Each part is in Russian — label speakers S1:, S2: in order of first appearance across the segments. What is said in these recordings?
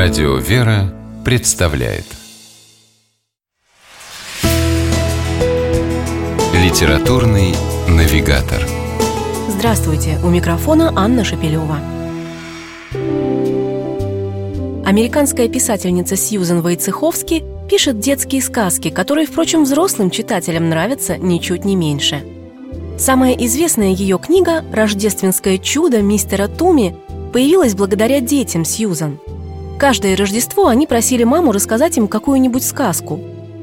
S1: Радио «Вера» представляет Литературный навигатор
S2: Здравствуйте! У микрофона Анна Шапилева. Американская писательница Сьюзен Войцеховски пишет детские сказки, которые, впрочем, взрослым читателям нравятся ничуть не меньше. Самая известная ее книга «Рождественское чудо мистера Туми» появилась благодаря детям Сьюзан – Каждое Рождество они просили маму рассказать им какую-нибудь сказку.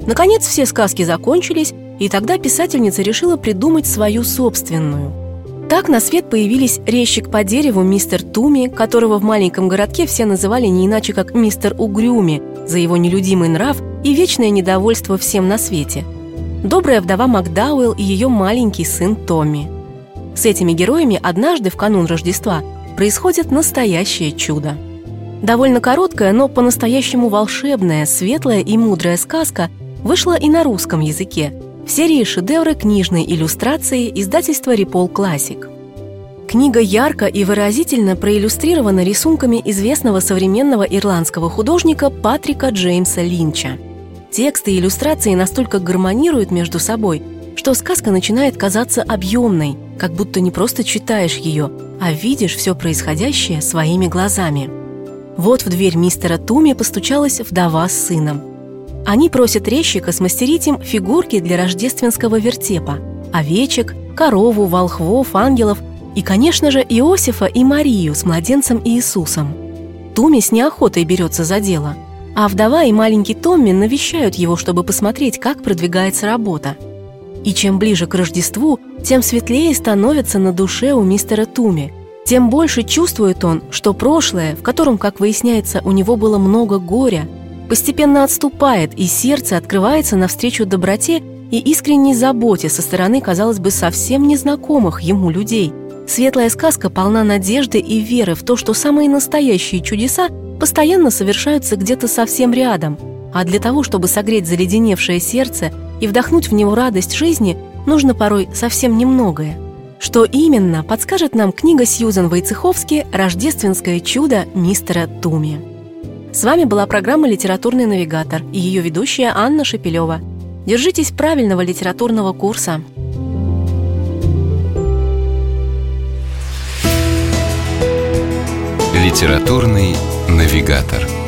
S2: Наконец все сказки закончились, и тогда писательница решила придумать свою собственную. Так на свет появились резчик по дереву мистер Туми, которого в маленьком городке все называли не иначе как мистер Угрюми за его нелюдимый нрав и вечное недовольство всем на свете. Добрая вдова Макдауэлл и ее маленький сын Томми. С этими героями однажды в канун Рождества происходит настоящее чудо. Довольно короткая, но по-настоящему волшебная, светлая и мудрая сказка вышла и на русском языке в серии «Шедевры книжной иллюстрации» издательства «Репол Классик». Книга ярко и выразительно проиллюстрирована рисунками известного современного ирландского художника Патрика Джеймса Линча. Тексты и иллюстрации настолько гармонируют между собой, что сказка начинает казаться объемной, как будто не просто читаешь ее, а видишь все происходящее своими глазами – вот в дверь мистера Туми постучалась вдова с сыном. Они просят резчика смастерить им фигурки для рождественского вертепа – овечек, корову, волхвов, ангелов и, конечно же, Иосифа и Марию с младенцем Иисусом. Туми с неохотой берется за дело, а вдова и маленький Томми навещают его, чтобы посмотреть, как продвигается работа. И чем ближе к Рождеству, тем светлее становится на душе у мистера Туми – тем больше чувствует он, что прошлое, в котором, как выясняется, у него было много горя, постепенно отступает, и сердце открывается навстречу доброте и искренней заботе со стороны, казалось бы, совсем незнакомых ему людей. Светлая сказка полна надежды и веры в то, что самые настоящие чудеса постоянно совершаются где-то совсем рядом, а для того, чтобы согреть заледеневшее сердце и вдохнуть в него радость жизни, нужно порой совсем немногое – что именно, подскажет нам книга Сьюзан Войцеховски «Рождественское чудо мистера Туми». С вами была программа «Литературный навигатор» и ее ведущая Анна Шепелева. Держитесь правильного литературного курса.
S1: Литературный навигатор.